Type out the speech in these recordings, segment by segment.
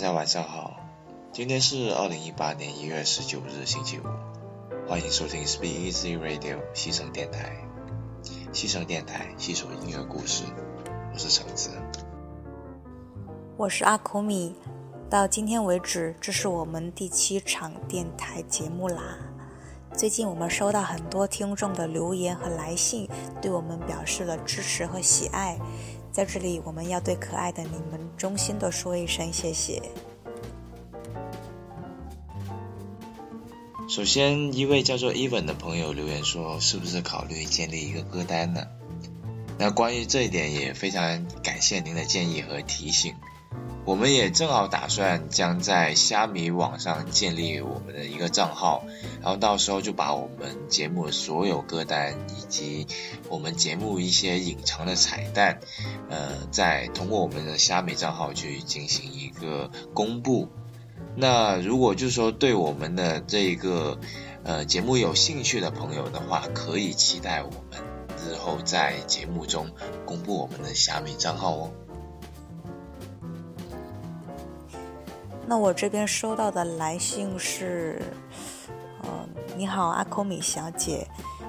大家晚上好，今天是二零一八年一月十九日星期五，欢迎收听 Speak Easy Radio 西城电台。西城电台细说音乐故事，我是橙子，我是阿苦米。到今天为止，这是我们第七场电台节目啦。最近我们收到很多听众的留言和来信，对我们表示了支持和喜爱。在这里，我们要对可爱的你们衷心的说一声谢谢。首先，一位叫做 Even 的朋友留言说：“是不是考虑建立一个歌单呢？”那关于这一点，也非常感谢您的建议和提醒。我们也正好打算将在虾米网上建立我们的一个账号，然后到时候就把我们节目所有歌单以及我们节目一些隐藏的彩蛋，呃，再通过我们的虾米账号去进行一个公布。那如果就是说对我们的这一个呃节目有兴趣的朋友的话，可以期待我们日后在节目中公布我们的虾米账号哦。那我这边收到的来信是，嗯，你好，阿空米小姐，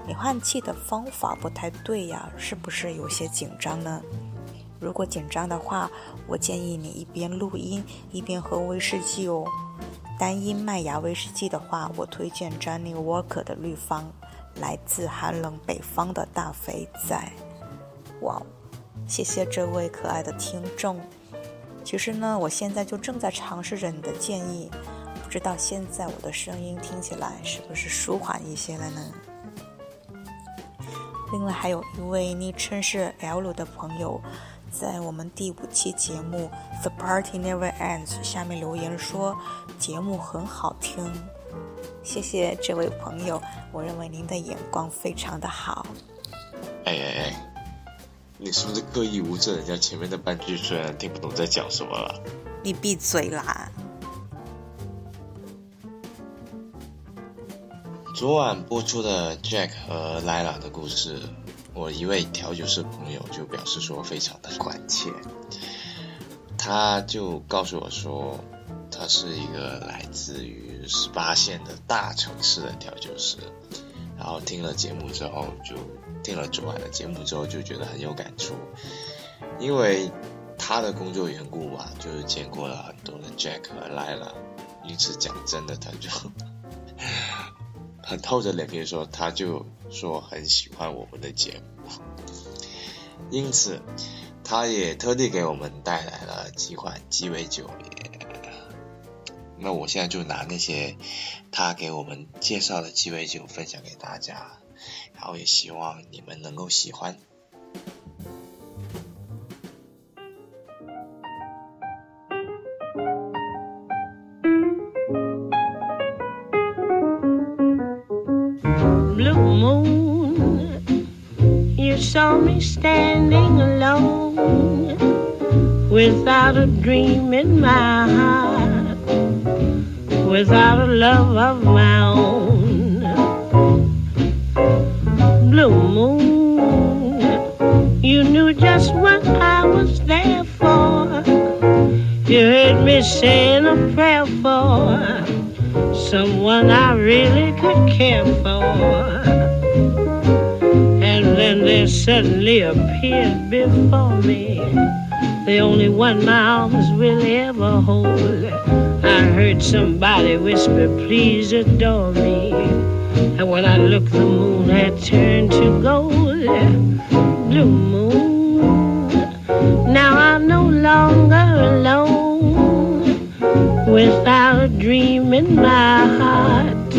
你换气的方法不太对呀，是不是有些紧张呢？如果紧张的话，我建议你一边录音一边喝威士忌哦。单一麦芽威士忌的话，我推荐 Johnny Walker 的绿方，来自寒冷北方的大肥仔。哇，谢谢这位可爱的听众。其实呢，我现在就正在尝试着你的建议，不知道现在我的声音听起来是不是舒缓一些了呢？另外还有一位昵称是 L 的朋友，在我们第五期节目《The Party Never Ends》下面留言说节目很好听，谢谢这位朋友，我认为您的眼光非常的好。哎哎哎。你是不是刻意无视人家前面的半句？虽然听不懂在讲什么了。你闭嘴啦！昨晚播出的 Jack 和 Lila 的故事，我一位调酒师朋友就表示说非常的关切。他就告诉我说，他是一个来自于十八线的大城市的调酒师。然后听了节目之后，就听了昨晚的节目之后，就觉得很有感触，因为他的工作缘故嘛，就是见过了很多的 Jack 和 Lila，因此讲真的，他就很透着脸皮说，他就说很喜欢我们的节目，因此他也特地给我们带来了几款鸡尾酒。那我现在就拿那些他给我们介绍的鸡尾酒分享给大家，然后也希望你们能够喜欢。without a love of my own. Someone I really could care for. And then there suddenly appeared before me the only one my arms will ever hold. I heard somebody whisper, please adore me. And when I looked, the moon had turned to gold. Blue moon, now I'm no longer alone. Without a dream in my heart,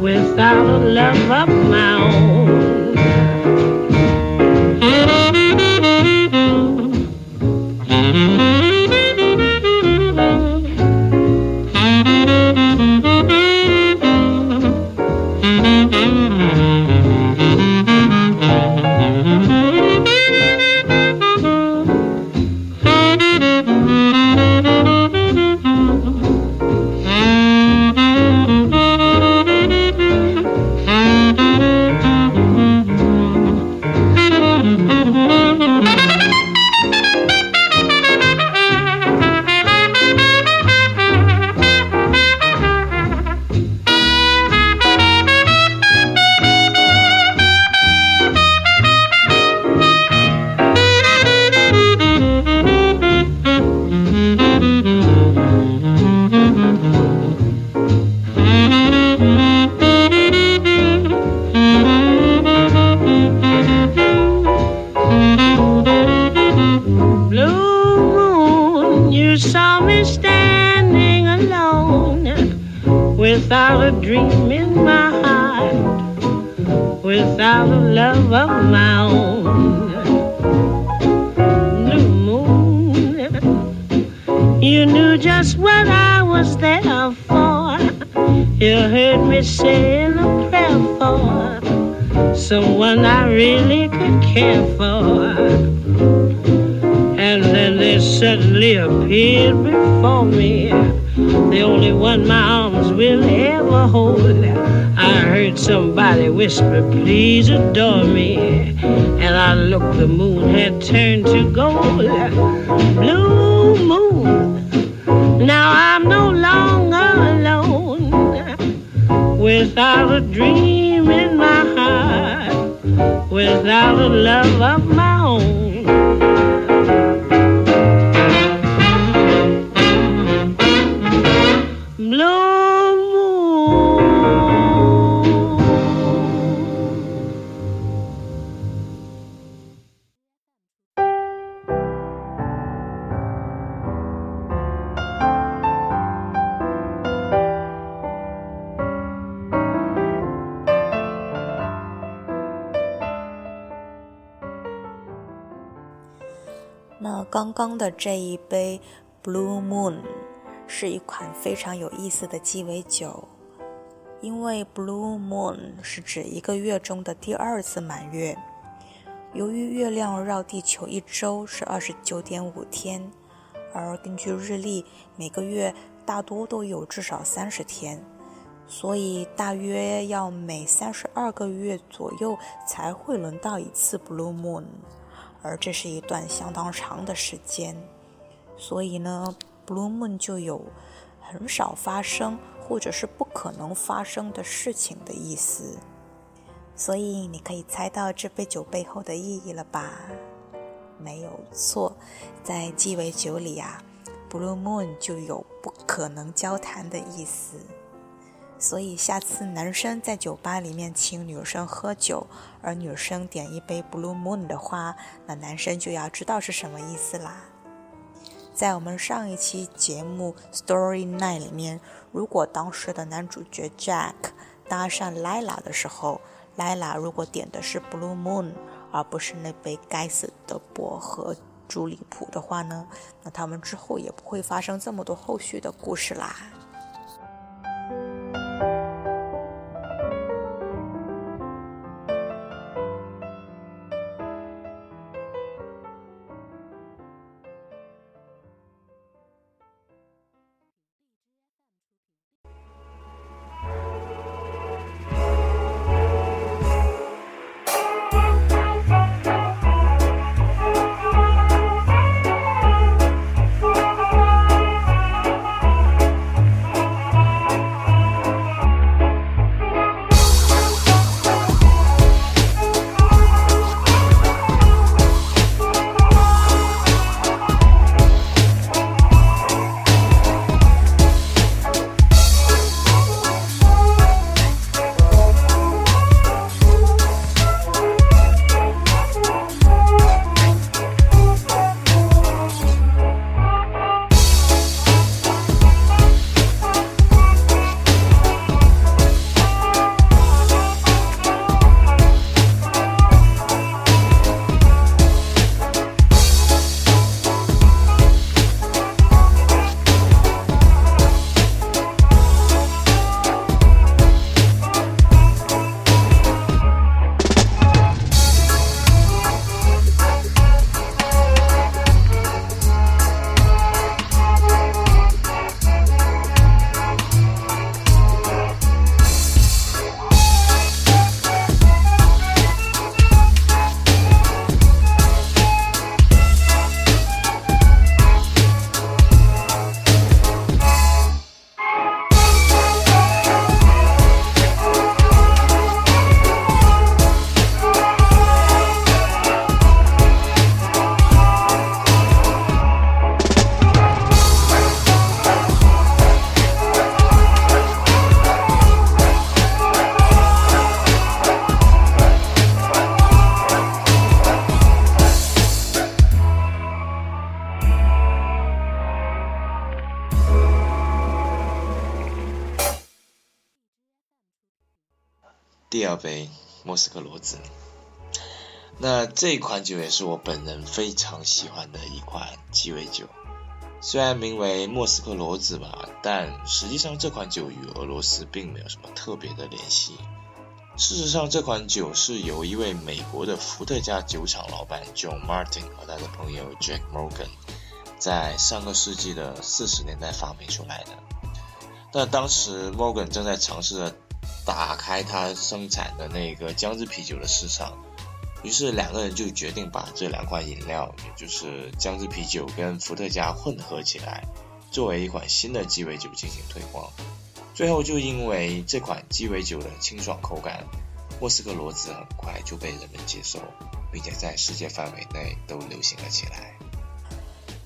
without a love of my own. Really could care for. And then they suddenly appeared before me the only one my arms will ever hold. I heard somebody whisper, please adore me. And I looked, the moon had turned to gold. Blue moon, now I'm no longer alone. Without a dream in my without a love of my own. 那刚刚的这一杯 Blue Moon 是一款非常有意思的鸡尾酒，因为 Blue Moon 是指一个月中的第二次满月。由于月亮绕地球一周是二十九点五天，而根据日历，每个月大多都有至少三十天，所以大约要每三十二个月左右才会轮到一次 Blue Moon。而这是一段相当长的时间，所以呢，Blue Moon 就有很少发生或者是不可能发生的事情的意思。所以你可以猜到这杯酒背后的意义了吧？没有错，在鸡尾酒里啊，Blue Moon 就有不可能交谈的意思。所以下次男生在酒吧里面请女生喝酒，而女生点一杯 Blue Moon 的话，那男生就要知道是什么意思啦。在我们上一期节目 Story Nine 里面，如果当时的男主角 Jack 搭讪 Lila 的时候，Lila 如果点的是 Blue Moon，而不是那杯该死的薄荷朱利普的话呢，那他们之后也不会发生这么多后续的故事啦。这款酒也是我本人非常喜欢的一款鸡尾酒。虽然名为莫斯科骡子吧，但实际上这款酒与俄罗斯并没有什么特别的联系。事实上，这款酒是由一位美国的伏特加酒厂老板 John Martin 和他的朋友 Jack Morgan 在上个世纪的四十年代发明出来的。但当时 Morgan 正在尝试着打开他生产的那个姜汁啤酒的市场，于是两个人就决定把这两款饮料，也就是姜汁啤酒跟伏特加混合起来，作为一款新的鸡尾酒进行推广。最后就因为这款鸡尾酒的清爽口感，莫斯科骡子很快就被人们接受，并且在世界范围内都流行了起来。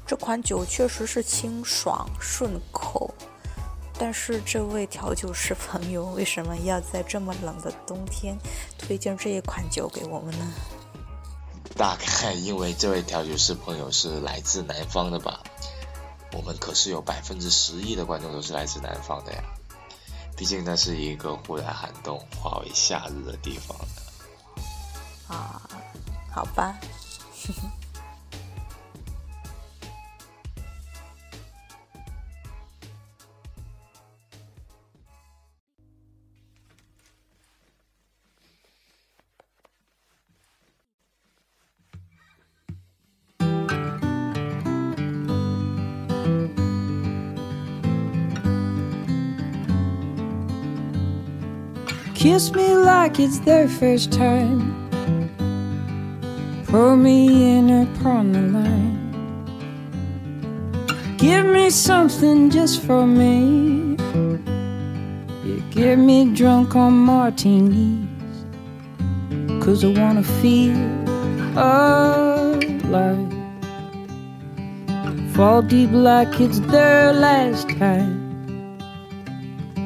这款酒确实是清爽顺口，但是这位调酒师朋友为什么要在这么冷的冬天推荐这一款酒给我们呢？大概因为这位调酒师朋友是来自南方的吧。我们可是有百分之十一的观众都是来自南方的呀。毕竟那是一个忽然寒冬化为夏日的地方啊，好吧。Kiss me like it's their first time. Pull me in upon the line. Give me something just for me. You get me drunk on martinis. Cause I wanna feel alive. Fall deep like it's their last time.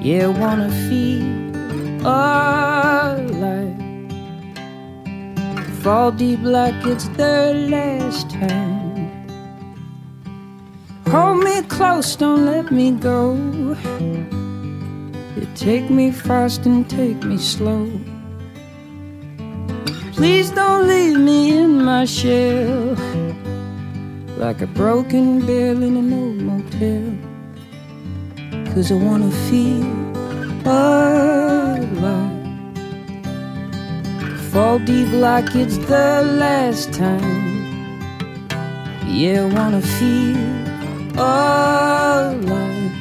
Yeah, wanna feel alive. Fall deep like it's the last time. Hold me close, don't let me go. You take me fast and take me slow. Please don't leave me in my shell like a broken bell in an old motel. Cause I wanna feel alive. Fall deep like it's the last time. Yeah, wanna feel alive.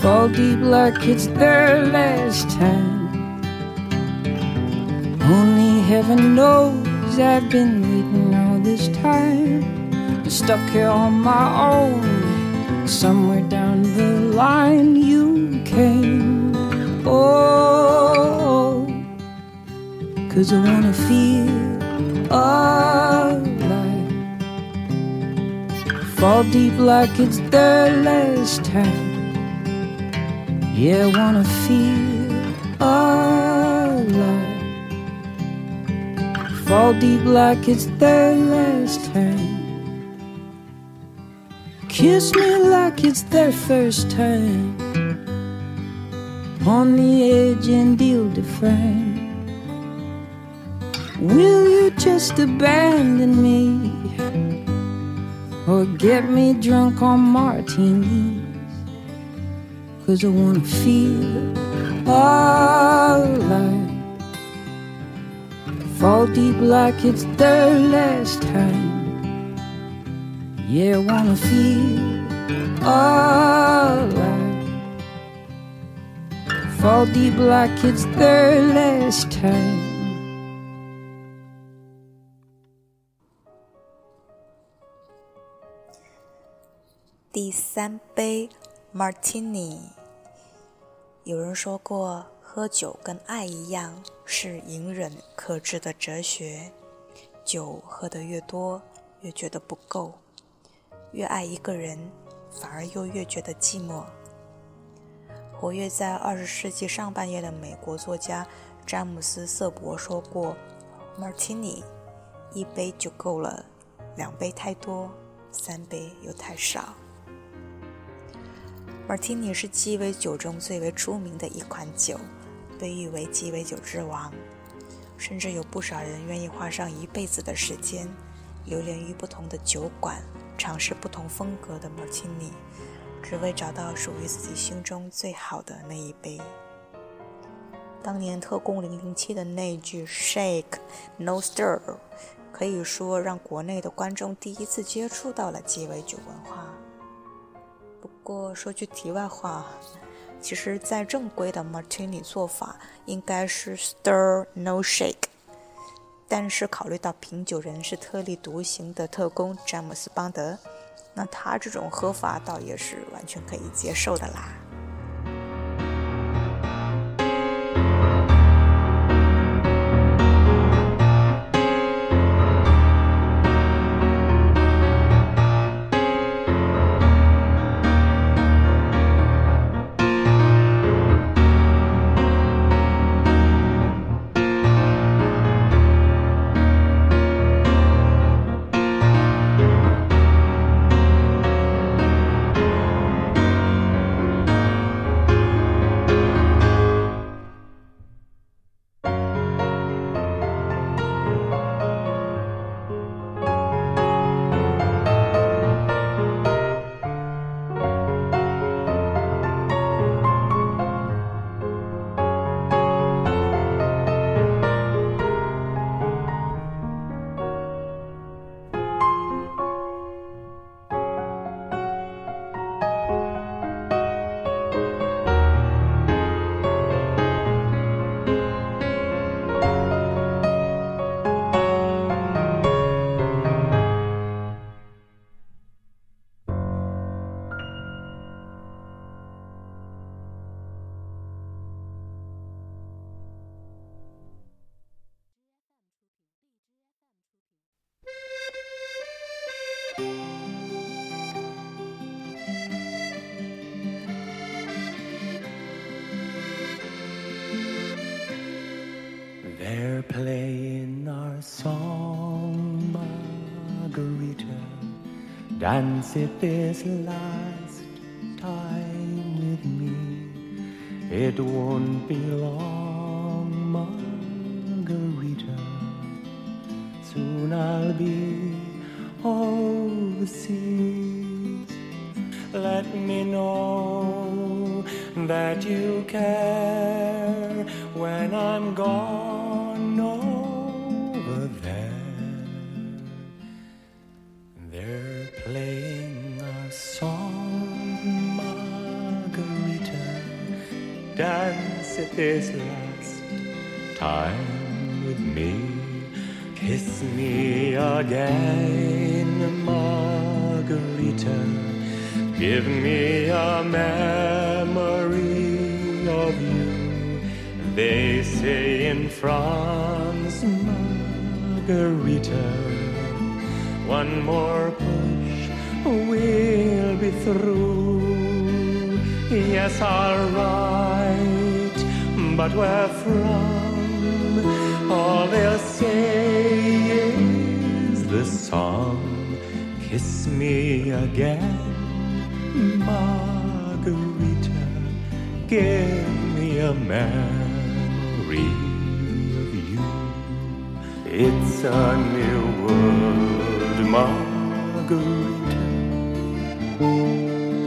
Fall deep like it's the last time. Only heaven knows I've been waiting all this time. Stuck here on my own, somewhere down the line you came. Oh, cause I wanna feel alive. Fall deep like it's the last time. Yeah, I wanna feel alive. Fall deep like it's the last time. Kiss me like it's their first time. On the edge and ill defined. Will you just abandon me? Or get me drunk on martinis? Cause I wanna feel alive. Fall deep like it's the last time. Yeah, I wanna feel alive. Fall deep like it's the last time. 第三杯 Martini。有人说过，喝酒跟爱一样，是隐忍克制的哲学。酒喝得越多，越觉得不够；越爱一个人，反而又越觉得寂寞。活跃在二十世纪上半叶的美国作家詹姆斯·瑟伯说过：“Martini，一杯就够了，两杯太多，三杯又太少。” Martini 是鸡尾酒中最为出名的一款酒，被誉为鸡尾酒之王，甚至有不少人愿意花上一辈子的时间，流连于不同的酒馆，尝试不同风格的 Martini，只为找到属于自己心中最好的那一杯。当年《特工零零七》的那句 “Shake No Stir”，可以说让国内的观众第一次接触到了鸡尾酒文化。不过说句题外话，其实，在正规的 Martini 做法应该是 Stir No Shake，但是考虑到品酒人是特立独行的特工詹姆斯邦德，那他这种喝法倒也是完全可以接受的啦。It this last time with me. It won't be long, Margarita. Soon I'll be overseas. Let me know that you care when I'm gone this last time with me. Kiss me again, Margarita. Give me a memory of you. They say in France, Margarita, one more push, we'll be through. Yes, I'll write, but where from? All they'll say is the song, Kiss Me Again, Margarita, give me a memory of you. It's a new world, Margarita.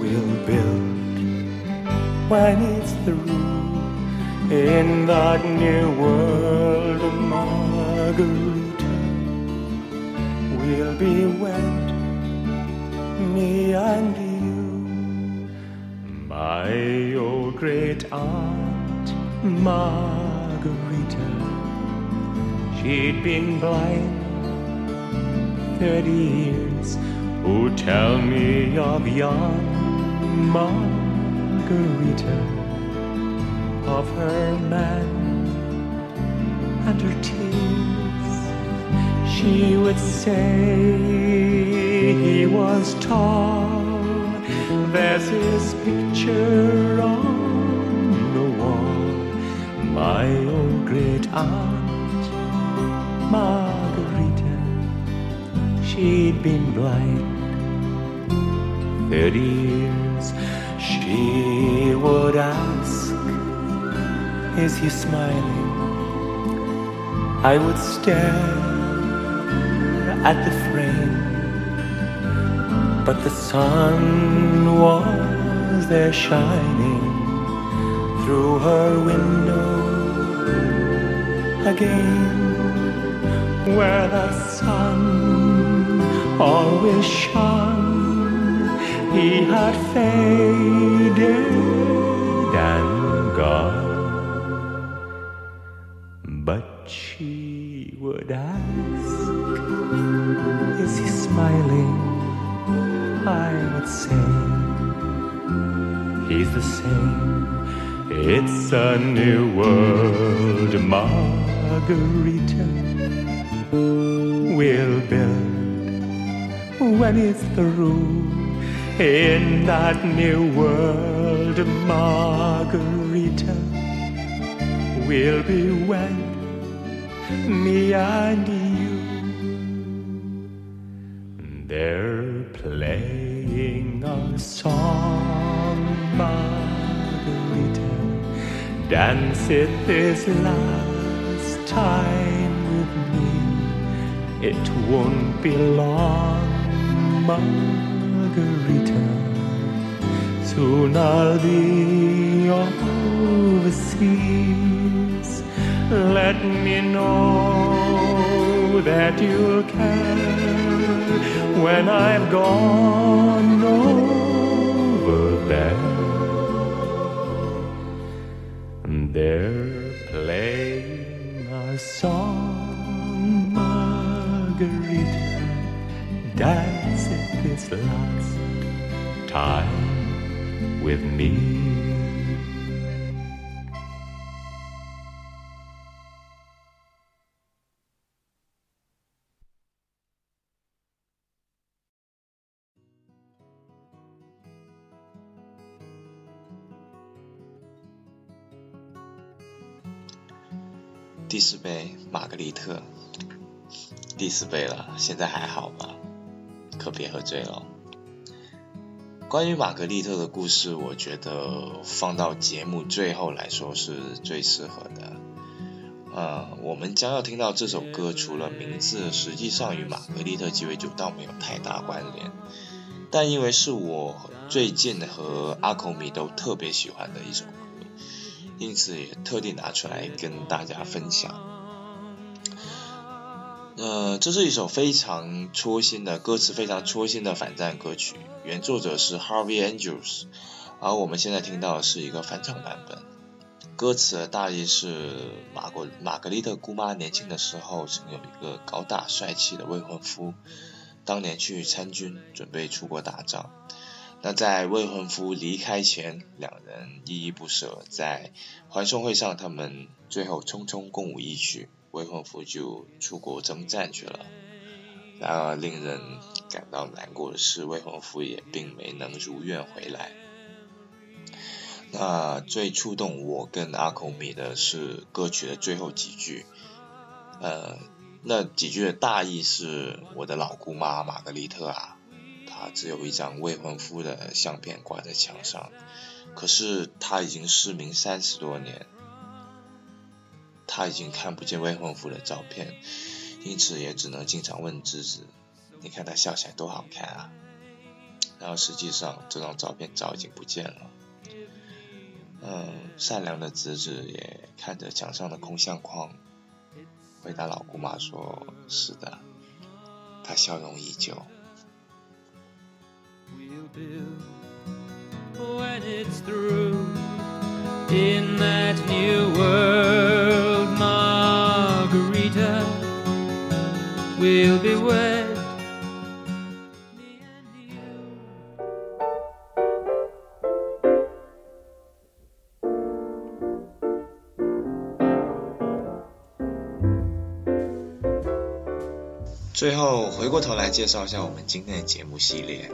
We'll build when it's through in that new world, Margarita. We'll be wed, me and you. My old great aunt, Margarita, she'd been blind thirty years. Oh, tell me of young Margarita, of her men and her tears. She would say he was tall. There's his picture on the wall. My old great aunt, Margarita, she'd been blind thirty years. She would ask is he smiling? I would stare at the frame, but the sun was there shining through her window again, where the sun always shone. He had faded smiling? I would say, He's the same. It's a new world, Margarita. We'll build when it's through in that new world, Margarita. We'll be wed, me and you. Playing a song, Margarita. Dance it this last time with me. It won't be long, Margarita. Soon I'll be overseas. Let me know that you'll care when I've gone over there. They're playing a song, Margarita. Dance it this last time with me. 第四杯了，现在还好吗？可别喝醉了。关于玛格丽特的故事，我觉得放到节目最后来说是最适合的。呃，我们将要听到这首歌，除了名字实际上与玛格丽特鸡尾酒倒没有太大关联，但因为是我最近和阿孔米都特别喜欢的一首歌。因此也特地拿出来跟大家分享。呃，这是一首非常戳心的歌词，非常戳心的反战歌曲。原作者是 Harvey Andrews，而我们现在听到的是一个翻唱版本。歌词的大意是：玛格玛格丽特姑妈年轻的时候，曾有一个高大帅气的未婚夫，当年去参军，准备出国打仗。那在未婚夫离开前，两人依依不舍，在欢送会上，他们最后匆匆共舞一曲，未婚夫就出国征战去了。然而，令人感到难过的是，未婚夫也并没能如愿回来。那最触动我跟阿孔米的是歌曲的最后几句，呃，那几句的大意是：我的老姑妈玛格丽特啊。她只有一张未婚夫的相片挂在墙上，可是她已经失明三十多年，他已经看不见未婚夫的照片，因此也只能经常问侄子：“你看他笑起来多好看啊！”然后实际上这张照片早已经不见了。嗯，善良的侄子也看着墙上的空相框，回答老姑妈说：“是的，他笑容依旧。” when it's through in that new world, will be wed. me and you. 最后回过头来介绍一下我们今天的节目系列。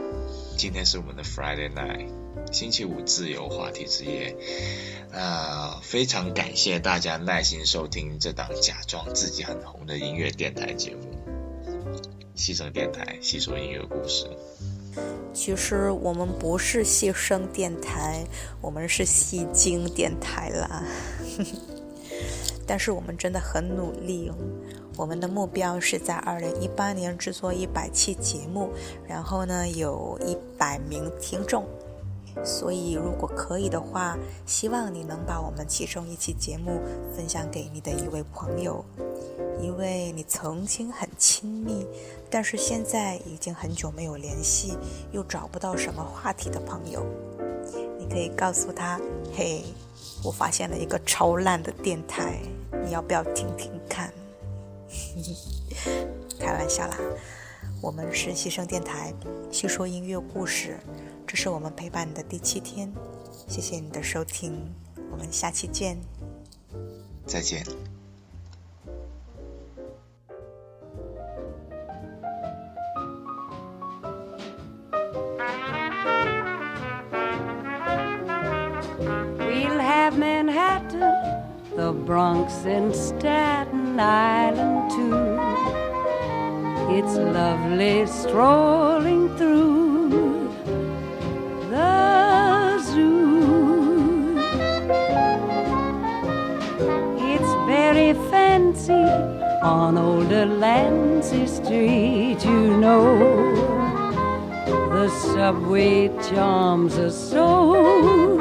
今天是我们的 Friday night，星期五自由话题之夜。啊，非常感谢大家耐心收听这档假装自己很红的音乐电台节目——戏声电台，细说音乐故事。其实我们不是戏声电台，我们是戏精电台啦。但是我们真的很努力，我们的目标是在二零一八年制作一百期节目，然后呢有一百名听众。所以，如果可以的话，希望你能把我们其中一期节目分享给你的一位朋友，一位你曾经很亲密，但是现在已经很久没有联系，又找不到什么话题的朋友。你可以告诉他：“嘿，我发现了一个超烂的电台，你要不要听听看？” 开玩笑啦，我们是牺牲电台，细说音乐故事。这是我们陪伴你的第七天，谢谢你的收听，我们下期见。再见。We'll have Manhattan, the Bronx, and Staten Island too. It's lovely strolling through the zoo. It's very fancy on old Delancey Street, you know. The subway charms us so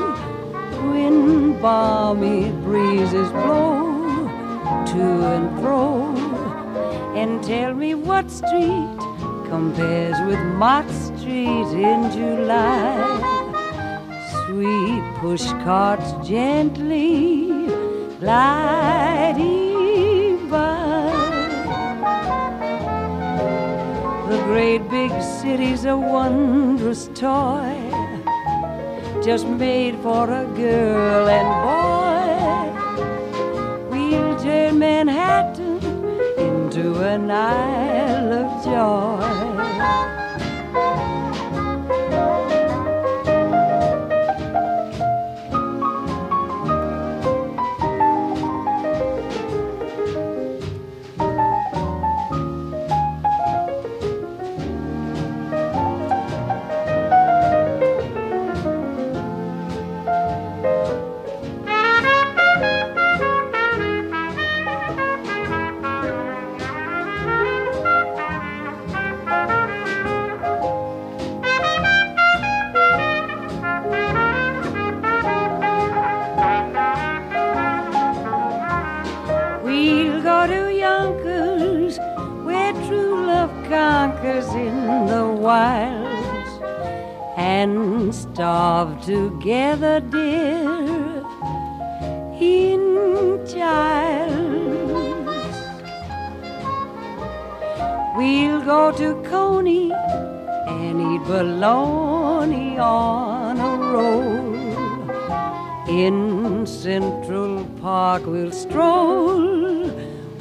when balmy breezes blow to and fro. Tell me what street compares with Mott Street in July. Sweet push carts gently gliding by. The great big city's a wondrous toy, just made for a girl and boy. An isle of joy.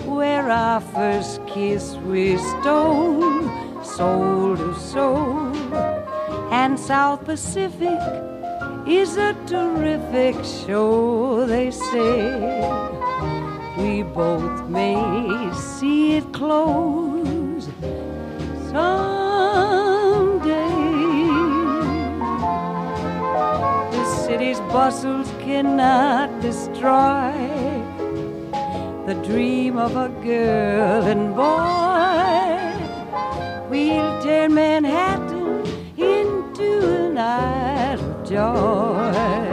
Where our first kiss we stole, soul to soul. And South Pacific is a terrific show, they say. We both may see it close someday. The city's bustles cannot destroy the dream of a girl and boy. We'll turn Manhattan into an isle of joy.